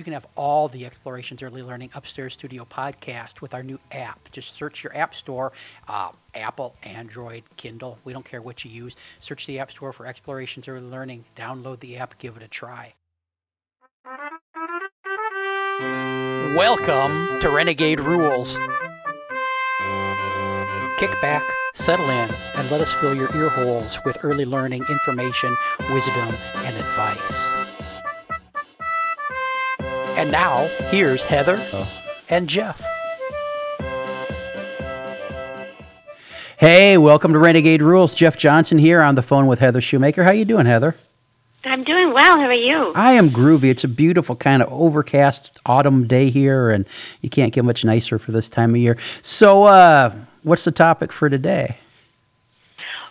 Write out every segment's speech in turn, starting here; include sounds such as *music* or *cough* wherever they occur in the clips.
You can have all the Explorations Early Learning Upstairs Studio podcast with our new app. Just search your app store, uh, Apple, Android, Kindle. We don't care what you use. Search the app store for Explorations Early Learning. Download the app, give it a try. Welcome to Renegade Rules. Kick back, settle in, and let us fill your ear holes with early learning information, wisdom, and advice. And now, here's Heather and Jeff. Hey, welcome to Renegade Rules. Jeff Johnson here on the phone with Heather Shumaker. How you doing, Heather? I'm doing well. How are you? I am groovy. It's a beautiful kind of overcast autumn day here, and you can't get much nicer for this time of year. So, uh, what's the topic for today?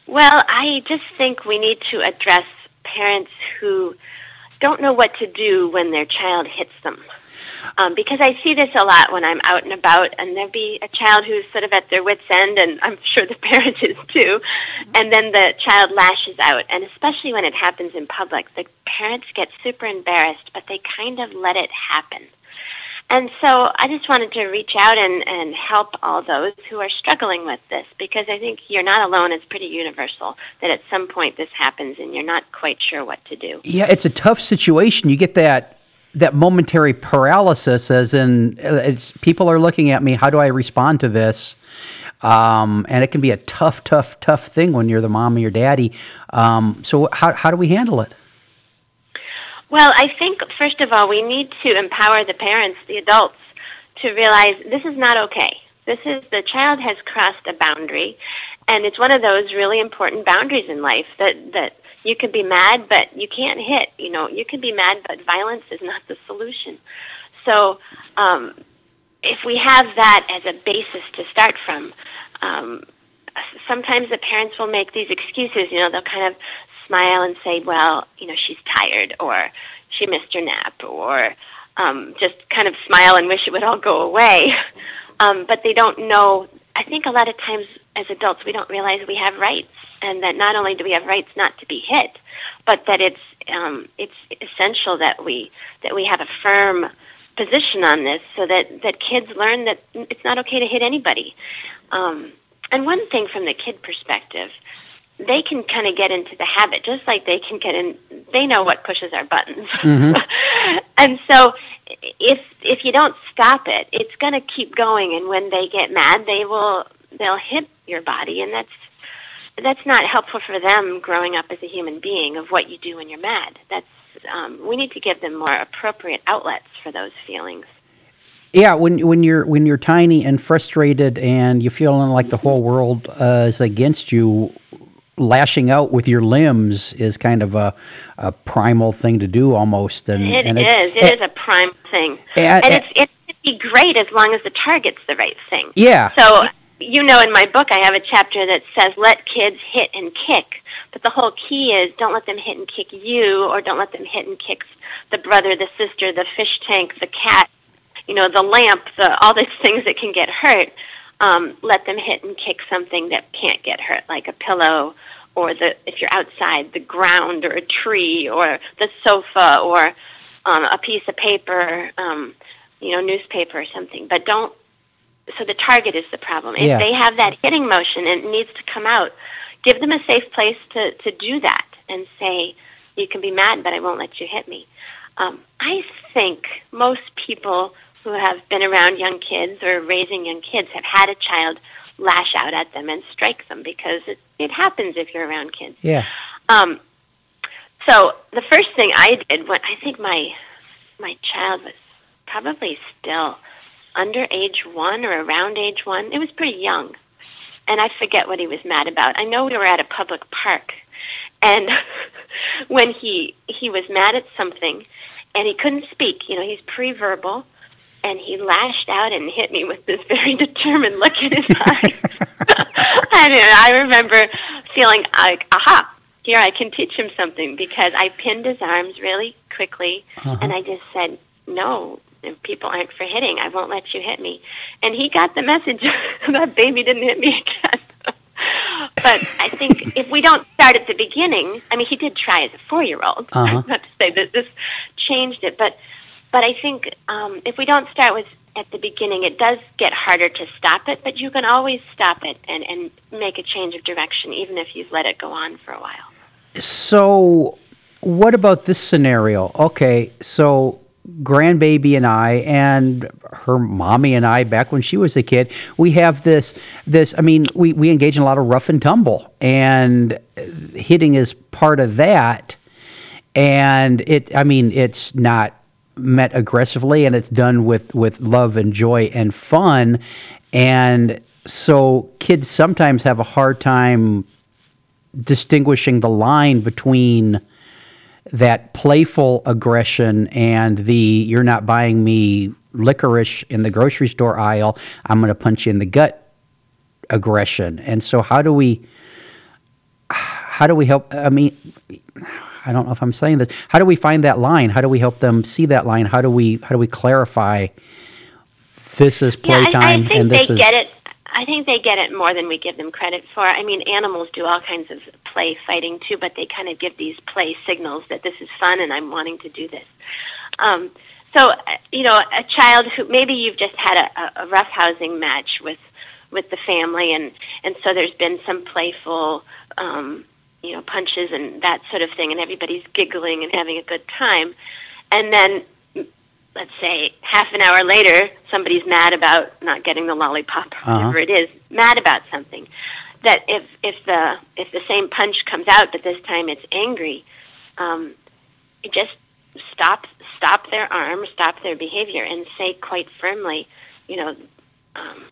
Well, I just think we need to address parents who don't know what to do when their child hits them. Um, because I see this a lot when I'm out and about, and there'll be a child who's sort of at their wits' end, and I'm *laughs* sure the parent is too, and then the child lashes out, and especially when it happens in public, the parents get super embarrassed, but they kind of let it happen. And so I just wanted to reach out and, and help all those who are struggling with this because I think you're not alone. It's pretty universal that at some point this happens and you're not quite sure what to do. Yeah, it's a tough situation. You get that that momentary paralysis, as in uh, it's people are looking at me. How do I respond to this? Um, and it can be a tough, tough, tough thing when you're the mom or your daddy. Um, so how how do we handle it? Well, I think first of all we need to empower the parents, the adults, to realize this is not okay. This is the child has crossed a boundary, and it's one of those really important boundaries in life that that you can be mad, but you can't hit. You know, you can be mad, but violence is not the solution. So, um, if we have that as a basis to start from, um, sometimes the parents will make these excuses. You know, they'll kind of smile and say, "Well, you know, she's tired," or "She missed her nap," or um, just kind of smile and wish it would all go away. *laughs* Um, but they don't know. I think a lot of times as adults, we don't realize we have rights and that not only do we have rights not to be hit, but that it's um, it's essential that we that we have a firm position on this, so that that kids learn that it's not okay to hit anybody. Um, and one thing from the kid perspective, they can kind of get into the habit, just like they can get in. They know what pushes our buttons, mm-hmm. *laughs* and so if if you don't stop it, it's going to keep going. And when they get mad, they will they'll hit your body, and that's that's not helpful for them growing up as a human being of what you do when you're mad. That's um, we need to give them more appropriate outlets for those feelings. Yeah, when when you're when you're tiny and frustrated and you're feeling like the whole world uh, is against you, lashing out with your limbs is kind of a, a primal thing to do almost. And it and is. It, it is a prime thing, eh, eh, and, and, and it's it would be great as long as the target's the right thing. Yeah. So you know, in my book, I have a chapter that says let kids hit and kick. But the whole key is don't let them hit and kick you, or don't let them hit and kick the brother, the sister, the fish tank, the cat, you know, the lamp, the all these *laughs* things that can get hurt. Um, let them hit and kick something that can't get hurt, like a pillow, or the if you're outside, the ground, or a tree, or the sofa, or um, a piece of paper, um, you know, newspaper or something. But don't so the target is the problem. If yeah. they have that hitting motion and it needs to come out, give them a safe place to, to do that and say, you can be mad, but I won't let you hit me. Um, I think most people who have been around young kids or raising young kids have had a child lash out at them and strike them because it, it happens if you're around kids. Yeah. Um, so the first thing I did when I think my my child was probably still under age one or around age one. It was pretty young. And I forget what he was mad about. I know we were at a public park. And *laughs* when he he was mad at something and he couldn't speak, you know, he's pre-verbal and he lashed out and hit me with this very *laughs* determined look in his eyes. *laughs* and I remember feeling like, aha, here I can teach him something because I pinned his arms really quickly uh-huh. and I just said, no, if people aren't for hitting, I won't let you hit me. And he got the message *laughs* that baby didn't hit me again. but I think if we don't start at the beginning, I mean, he did try as a four-year-old. Uh-huh. Not to say that this changed it, but but I think um, if we don't start with at the beginning, it does get harder to stop it, but you can always stop it and, and make a change of direction, even if you've let it go on for a while. So, what about this scenario? Okay, so grandbaby and I and her mommy and I back when she was a kid, we have this this I mean, we, we engage in a lot of rough and tumble and hitting is part of that. And it I mean, it's not met aggressively and it's done with with love and joy and fun. And so kids sometimes have a hard time distinguishing the line between that playful aggression and the you're not buying me licorice in the grocery store aisle, I'm going to punch you in the gut aggression. And so how do we how do we help I mean I don't know if I'm saying this. How do we find that line? How do we help them see that line? How do we how do we clarify this is playtime yeah, I, I think and this they is get it I think they get it more than we give them credit for. I mean, animals do all kinds of play fighting too, but they kind of give these play signals that this is fun and I'm wanting to do this. Um, so, uh, you know, a child who maybe you've just had a, a roughhousing match with with the family, and and so there's been some playful, um, you know, punches and that sort of thing, and everybody's giggling and having a good time, and then let's say half an hour later somebody's mad about not getting the lollipop or Uh-huh. whatever it is mad about something that if if the if the same punch comes out but this time it's angry um, it just stop stop their arm stop their behavior and say quite firmly you know um,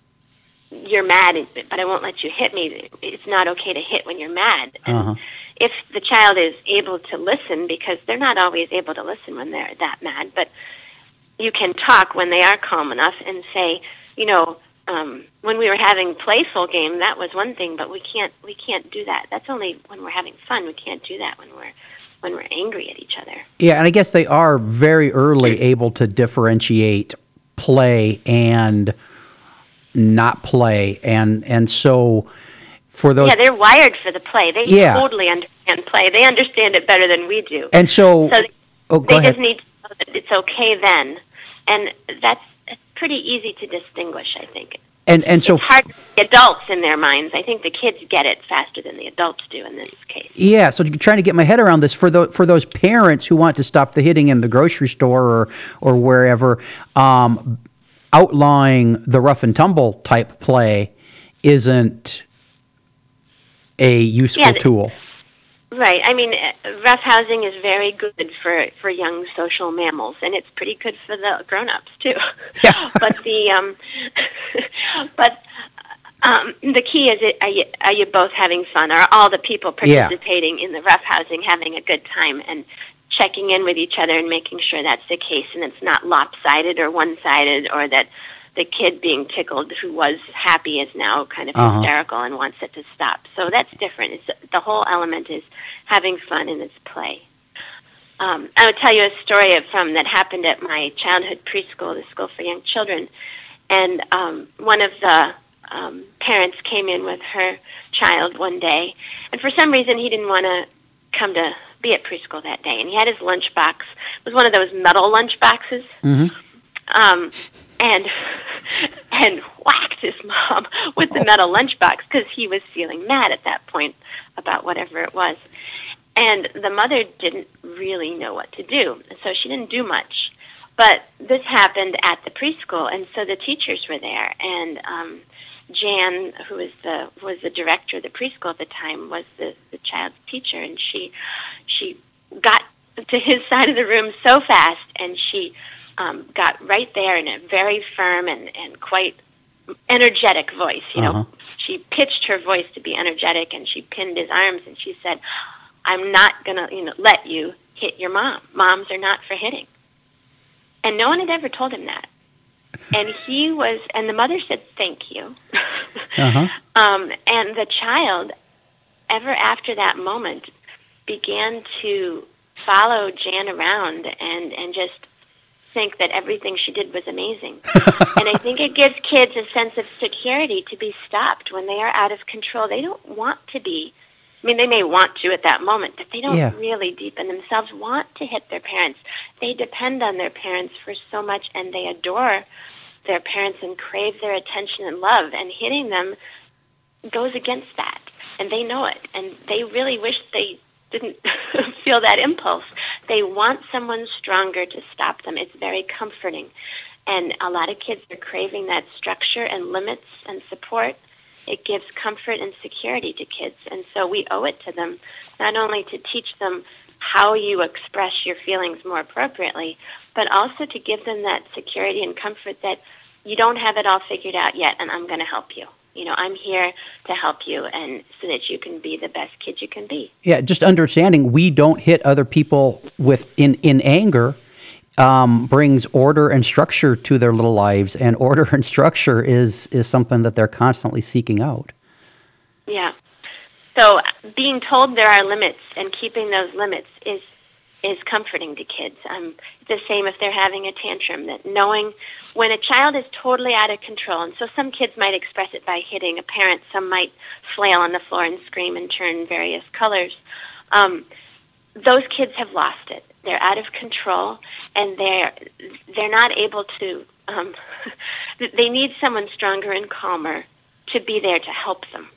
you're mad but i won't let you hit me it's not okay to hit when you're mad Uh-huh. if the child is able to listen because they're not always able to listen when they're that mad but you can talk when they are calm enough and say, you know, um, when we were having playful game, that was one thing, but we can't we can't do that. That's only when we're having fun. We can't do that when we're when we're angry at each other. Yeah, and I guess they are very early able to differentiate play and not play, and and so for those yeah, they're wired for the play. They Yeah. totally understand play. They understand it better than we do. and so, so oh, they just need to know that it's okay then, and that's pretty easy to distinguish. I think. And and so it's hard for the adults in their minds. I think the kids get it faster than the adults do in this case. Yeah, so trying to get my head around this for the, for those parents who want to stop the hitting in the grocery store or or wherever, um, outlawing the rough and tumble type play isn't a useful Yeah, tool. Right. I mean, roughhousing is very good for for young social mammals, and it's pretty good for the grown-ups too. Yeah. *laughs* but the um, *laughs* but um, the key is: it, are you are you both having fun? Are all the people Yeah. participating in the roughhousing having a good time and checking in with each other and making sure that's the case, and it's not lopsided or one-sided, or that the kid being tickled who was happy is now kind of Uh-huh. hysterical and wants it to stop. So that's different. It's, the whole element is having fun and it's play. Um, I would tell you a story of, from that happened at my childhood preschool, the school for young children, and um, one of the um, parents came in with her child one day, and for some reason he didn't want to come to be at preschool that day, and he had his lunch box. It was one of those metal lunch boxes Mhm. um, and *laughs* and whacked his mom with the metal lunchbox because he was feeling mad at that point about whatever it was. And the mother didn't really know what to do, so she didn't do much. But this happened at the preschool, and so the teachers were there, and um, Jan, who was the was the director of the preschool at the time, was the, the child's teacher, and she she got to his *laughs* side of the room so fast, and she um, got right there in a very firm and, and quite energetic voice. You know, Uh-huh. she pitched her voice to be energetic, and she pinned his arms, and she said, "I'm not gonna, you know, let you hit your mom. Moms are not for hitting." And no one had ever told him that. And he was, and the mother said, "Thank you." Uh-huh. *laughs* um, and the child, ever after that moment, began to follow Jan around and and just think that everything she did was amazing. *laughs* and I think it gives kids a sense of security to be stopped when they are out of control. They don't want to be I mean, they may want to at that moment, but they don't Yeah. really deep in themselves want to hit their parents. They depend on their parents for so much and they adore their parents and crave their attention and love. And hitting them goes against that. And they know it. And they really wish they didn't *laughs* feel that impulse. They want someone stronger to stop them. It's very comforting. And a lot of kids are craving that structure and limits and support. It gives comfort and security to kids. And so we owe it to them not only to teach them how you express your feelings more appropriately, but also to give them that security and comfort that you don't have it all figured out yet, and I'm going to help you. You know, I'm here to help you, and so that you can be the best kid you can be. Yeah, just understanding we don't hit other people with in in anger um, brings order and structure to their little lives, and *laughs* order and structure is is something that they're constantly seeking out. Yeah. So being told there are limits and keeping those limits is is comforting to kids. Um, the same if they're having a tantrum. That knowing when a child is totally out of control, and so some kids might express it by hitting a parent, some might flail on the floor and scream and turn various colors. Um, those kids have lost it. They're out of control, and they're they're not able to. Um, *laughs* they need someone stronger and calmer to be there to help them.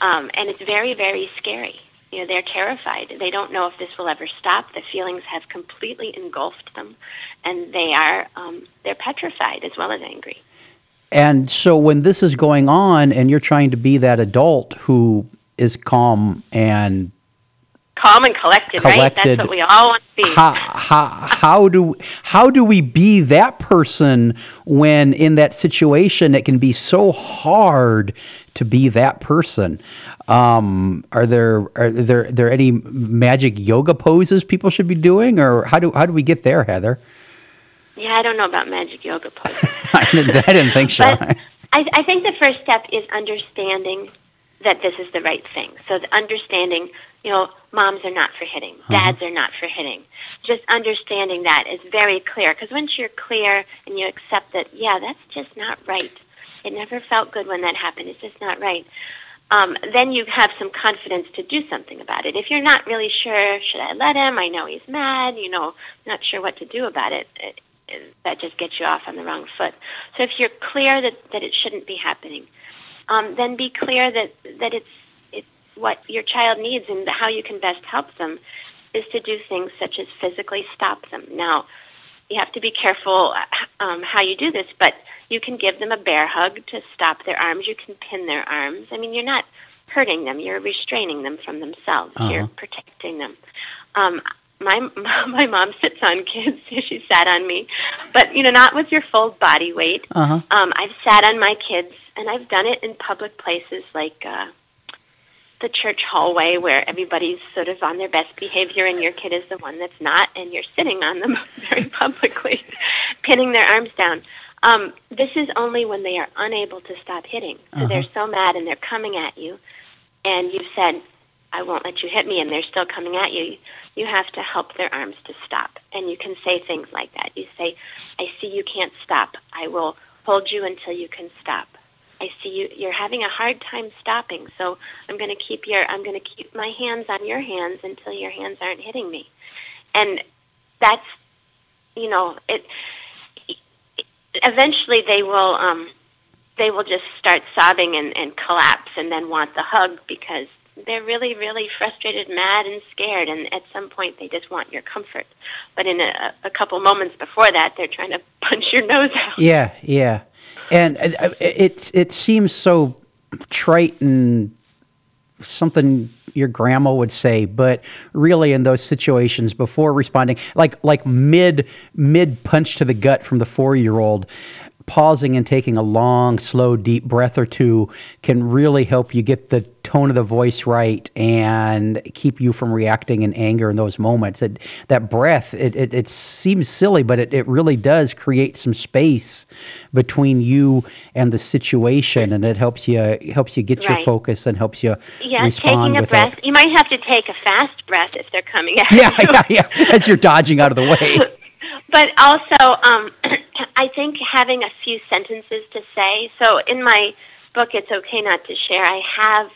Um, and it's very, very scary. You know, they're terrified. They don't know if this will ever stop. The feelings have completely engulfed them, and they are um, they're petrified as well as angry. And so when this is going on, and you're trying to be that adult who is calm and Calm and collected, right? That's what we all want to be. how, how, how do how do we be that person when in that situation it can be so hard to be that person um, are there are there there any magic yoga poses people should be doing or how do how do we get there heather Yeah, I don't know about magic yoga poses. *laughs* I didn't, I didn't think so I, I think the first step is understanding that this is the right thing. So the understanding, you know, moms are not for hitting, dads are not for hitting. Just understanding that is very clear because once you're clear and you accept that, yeah, that's just not right. It never felt good when that happened. It's just not right. Um, then you have some confidence to do something about it. If you're not really sure, should I let him? I know he's mad. You know, not sure what to do about it. it, it that just gets you off on the wrong foot. So if you're clear that, that it shouldn't be happening, um, then be clear that that it's it's what your child needs and how you can best help them is to do things such as physically stop them. Now, you have to be careful um, how you do this, but you can give them a bear hug to stop their arms. You can pin their arms. I mean, you're not hurting them. You're restraining them from themselves. You're protecting them. Um, my *laughs* my mom sits on kids. *laughs* she sat on me, but you know, not with your full body weight. Uh-huh. Um, I've sat on my kids, and I've done it in public places like uh, the church hallway, where everybody's sort of on their best behavior, and your kid is the one that's not, and you're sitting on them *laughs* very publicly, *laughs* pinning their arms down. Um, this is only when they are unable to stop hitting. So they're so mad, and they're coming at you, and you've said, "I won't let you hit me," and they're still coming at you. You have to help their arms to stop, and you can say things like that. You say, "I see you can't stop. I will hold you until you can stop." I see you you're having a hard time stopping, so I'm going to keep your I'm going to keep my hands on your hands until your hands aren't hitting me. And that's you know, it, it eventually they will um they will just start sobbing and, and collapse and then want the hug because they're really, really frustrated, mad, and scared, and at some point they just want your comfort. But in a, a couple moments before that, they're trying to *laughs* punch your nose out. Yeah, yeah, and uh, it it seems so trite and something your grandma would say, but really in those situations before responding, like like mid mid punch to the gut from the four year old. Pausing and taking a long, slow, deep breath or two can really help you get the tone of the voice right and keep you from reacting in anger in those moments. It, that breath, it, it, it seems silly, but it, it really does create some space between you and the situation, and it helps you helps you get your focus and helps you Yeah, respond taking a without. breath. You might have to take a fast breath if they're coming at Yeah, you. *laughs* yeah, yeah. As you're dodging out of the way. *laughs* But also, um, *clears throat* I think having a few sentences to say. So in my book, It's Okay Not to Share, I have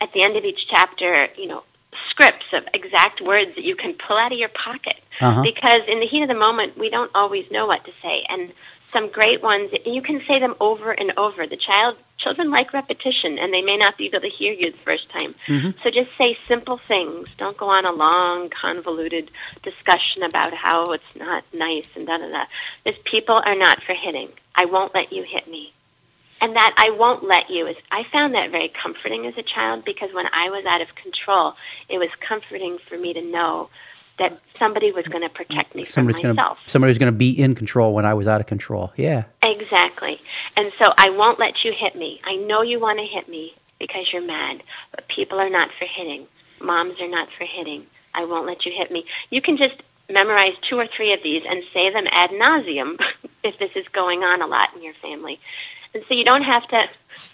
at the end of each chapter, you know, scripts of exact words that you can pull out of your pocket. Uh-huh. Because in the heat of the moment, we don't always know what to say. And some great ones, you can say them over and over. The child, children like repetition, and they may not be able to hear you the first time. Mm-hmm. So just say simple things. Don't go on a long, convoluted discussion about how it's not nice and da da da. This people are not for hitting. I won't let you hit me. And that I won't let you is, I found that very comforting as a child because when I was out of control, it was comforting for me to know that somebody was going to protect me from Somebody's to myself. somebody was going to be in control when I was out of control. Yeah. Exactly. And so I won't let you hit me. I know you want to hit me because you're mad, but people are not for hitting. Moms are not for hitting. I won't let you hit me. You can just memorize two or three of these and say them ad nauseum *laughs* if this is going on a lot in your family. And so you don't have to,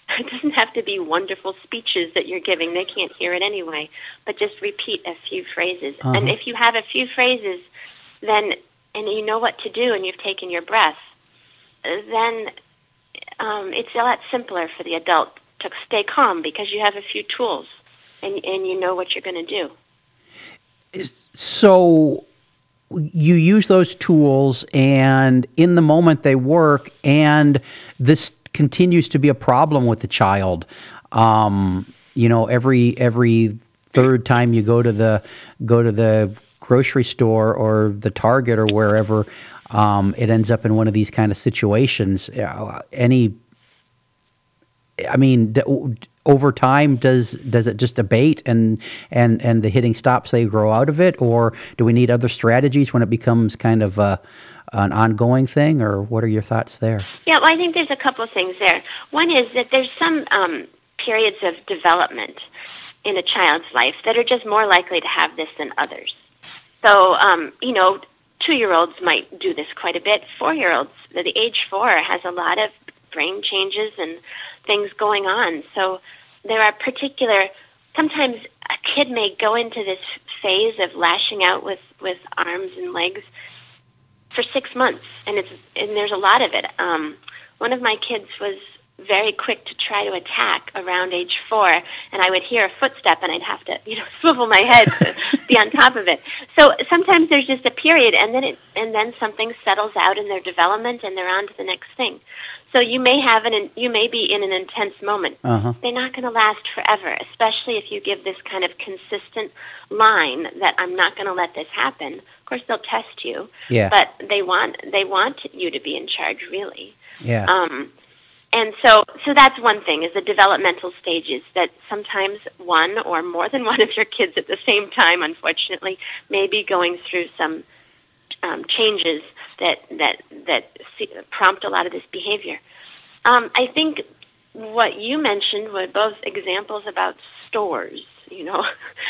*laughs* it doesn't have to be wonderful speeches that you're giving. They can't hear it anyway. But just repeat a few phrases. Uh-huh. And if you have a few phrases, then, and you know what to do and you've taken your breath, then um, it's a lot simpler for the adult to stay calm because you have a few tools and, and you know what you're going to do. So you use those tools, and in the moment they work, and this continues to be a problem with the child. Um, you know, every every third time you go to the go to the grocery store or the Target or wherever, um, it ends up in one of these kind of situations. Uh, Any I mean, d- over time, does does it just abate and and and the hitting stops? They grow out of it, or do we need other strategies when it becomes kind of an ongoing thing? Or what are your thoughts there? Yeah, well, I think there's a couple of things there. One is that there's some um, periods of development in a child's life that are just more likely to have this than others. So, um, you know, two year olds might do this quite a bit. Four year olds, the age four, has a lot of brain changes and things going on. So, there are particular, sometimes a kid may go into this phase of lashing out with, with arms and legs for six months, and it's and there's a lot of it. Um, one of my kids was very quick to try to attack around age four, and I would hear a footstep, and I'd have to you know *laughs* swivel my head to *laughs* be on top of it. So sometimes there's just a period, and then it and then something settles out in their development, and they're on to the next thing. So you may have an you may be in an intense moment. Uh-huh. They're not going to last forever, especially if you give this kind of consistent line that I'm not going to let this happen. Of course, they'll test you, Yeah. but they want they want you to be in charge, really. Yeah. Um, and so, so that's one thing is the developmental stages that sometimes one or more than *laughs* one of your kids at the same time, unfortunately, may be going through some um, changes that that that prompt a lot of this behavior. Um, I think what you mentioned were both examples about stores. You know,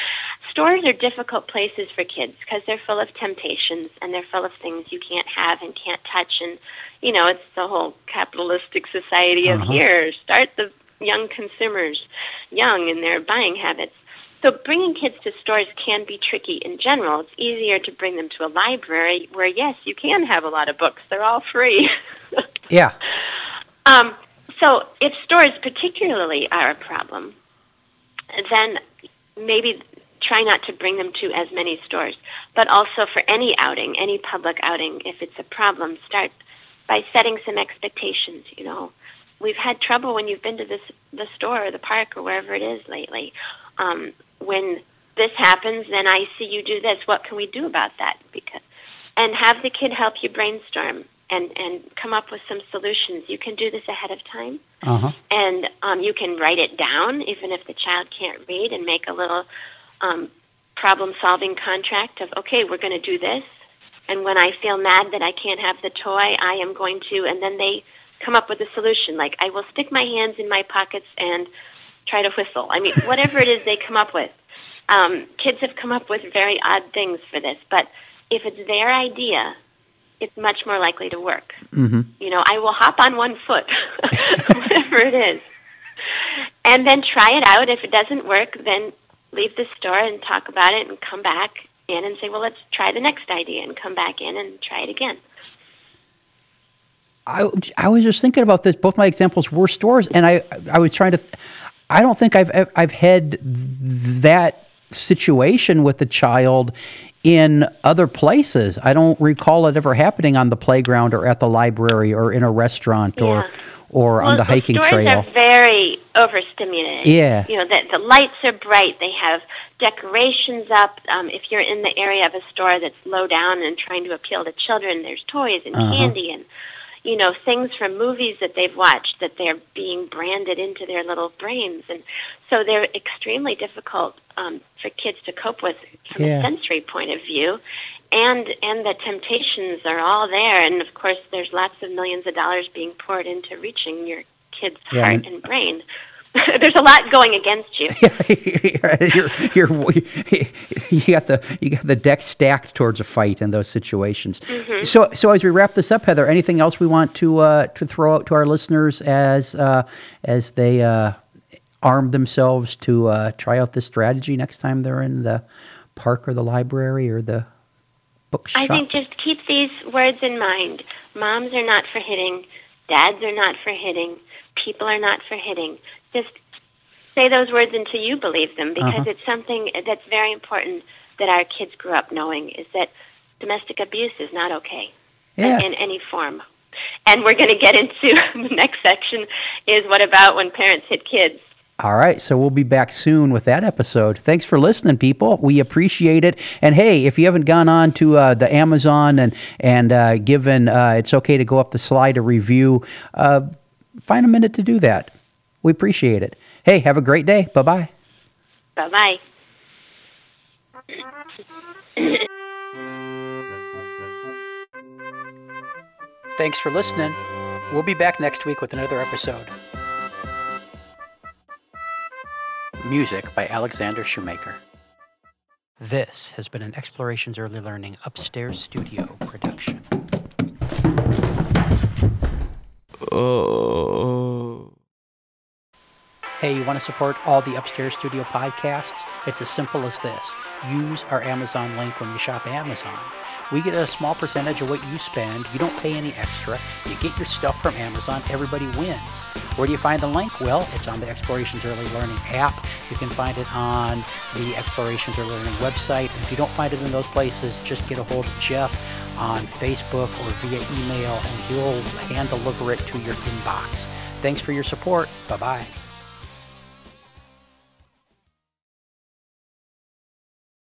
*laughs* stores are difficult places for kids because they're full of temptations and they're full of things you can't have and can't touch. And you know, it's the whole capitalistic society of Uh-huh. here. Start the young consumers young in their buying habits. So bringing kids to stores can be tricky in general. It's easier to bring them to a library where, yes, you can have a lot of books. They're all free. *laughs* yeah. um, so if stores particularly are a problem, then maybe try not to bring them to as many stores. But also for any outing, any public outing, if it's a problem, start by setting some expectations. You know, we've had trouble when you've been to this the store or the park or wherever it is lately. Um, when this happens, then I see you do this. What can we do about that? Because and have the kid help you brainstorm and and come up with some solutions. You can do this ahead of time Uh huh. and um, you can write it down even if the child can't read and make a little um, problem solving contract of okay we're going to do this and when i feel mad that i can't have the toy i am going to and then they come up with a solution like i will stick my hands in my pockets and try to whistle i mean whatever it is they come up with um, kids have come up with very odd things for this but if it's their idea it's much more likely to work Mm-hmm. you know, I will hop on one foot, *laughs* whatever it is, and then try it out. If it doesn't work, then leave the store and talk about it and come back in and say, well, let's try the next idea and come back in and try it again. I, I was just thinking about this. Both my examples were stores, and I I was trying to. I don't think I've I've had that situation with the child in other places. I don't recall it ever happening on the playground or at the library or in a restaurant or Yeah. or well, on the hiking stores trail. are very overstimulated. Yeah. You know, that the lights are bright. They have decorations up. Um, if you're in the area of a store that's low down and trying to appeal to children, there's toys and Uh-huh. candy and, you know, things from movies that they've watched that they're being branded into their little brains. And so they're extremely difficult um, for kids to cope with from Yeah. a sensory point of view. And and the temptations are all there, and of course, there's lots of millions of dollars being poured into reaching your kid's Yeah, heart and- and brain. *laughs* there's a lot going against you. *laughs* you're, you're, you got the you got the deck stacked towards a fight in those situations. Mm-hmm. So so as we wrap this up, Heather, anything else we want to uh, to throw out to our listeners as uh, as they uh, arm themselves to uh, try out this strategy next time they're in the park or the library or the bookshop? I think just keep these words in mind. Moms are not for hitting. Dads are not for hitting. People are not for hitting. Just say those words until you believe them because Uh-huh. it's something that's very important that our kids grew up knowing is that domestic abuse is not okay Yeah. in, any form. And we're going to get into *laughs* the next section is what about when parents hit kids? All right, so we'll be back soon with that episode. Thanks for listening, people. We appreciate it. And hey, if you haven't gone on to uh, the Amazon and and uh, given uh, it's okay to go up the slide a review, uh, find a minute to do that. We appreciate it. Hey, have a great day. Bye bye. Bye bye. Thanks for listening. We'll be back next week with another episode. Music by Alexander Shumaker. This has been an Explorations Early Learning Upstairs Studio production. Oh. Hey, you want to support all the Upstairs Studio podcasts? It's as simple as this use our Amazon link when you shop Amazon. We get a small percentage of what you spend. You don't pay any extra. You get your stuff from Amazon. Everybody wins. Where do you find the link? Well, it's on the Explorations Early Learning app. You can find it on the Explorations Early Learning website. If you don't find it in those places, just get a hold of Jeff on Facebook or via email, and he'll hand deliver it to your inbox. Thanks for your support. Bye bye.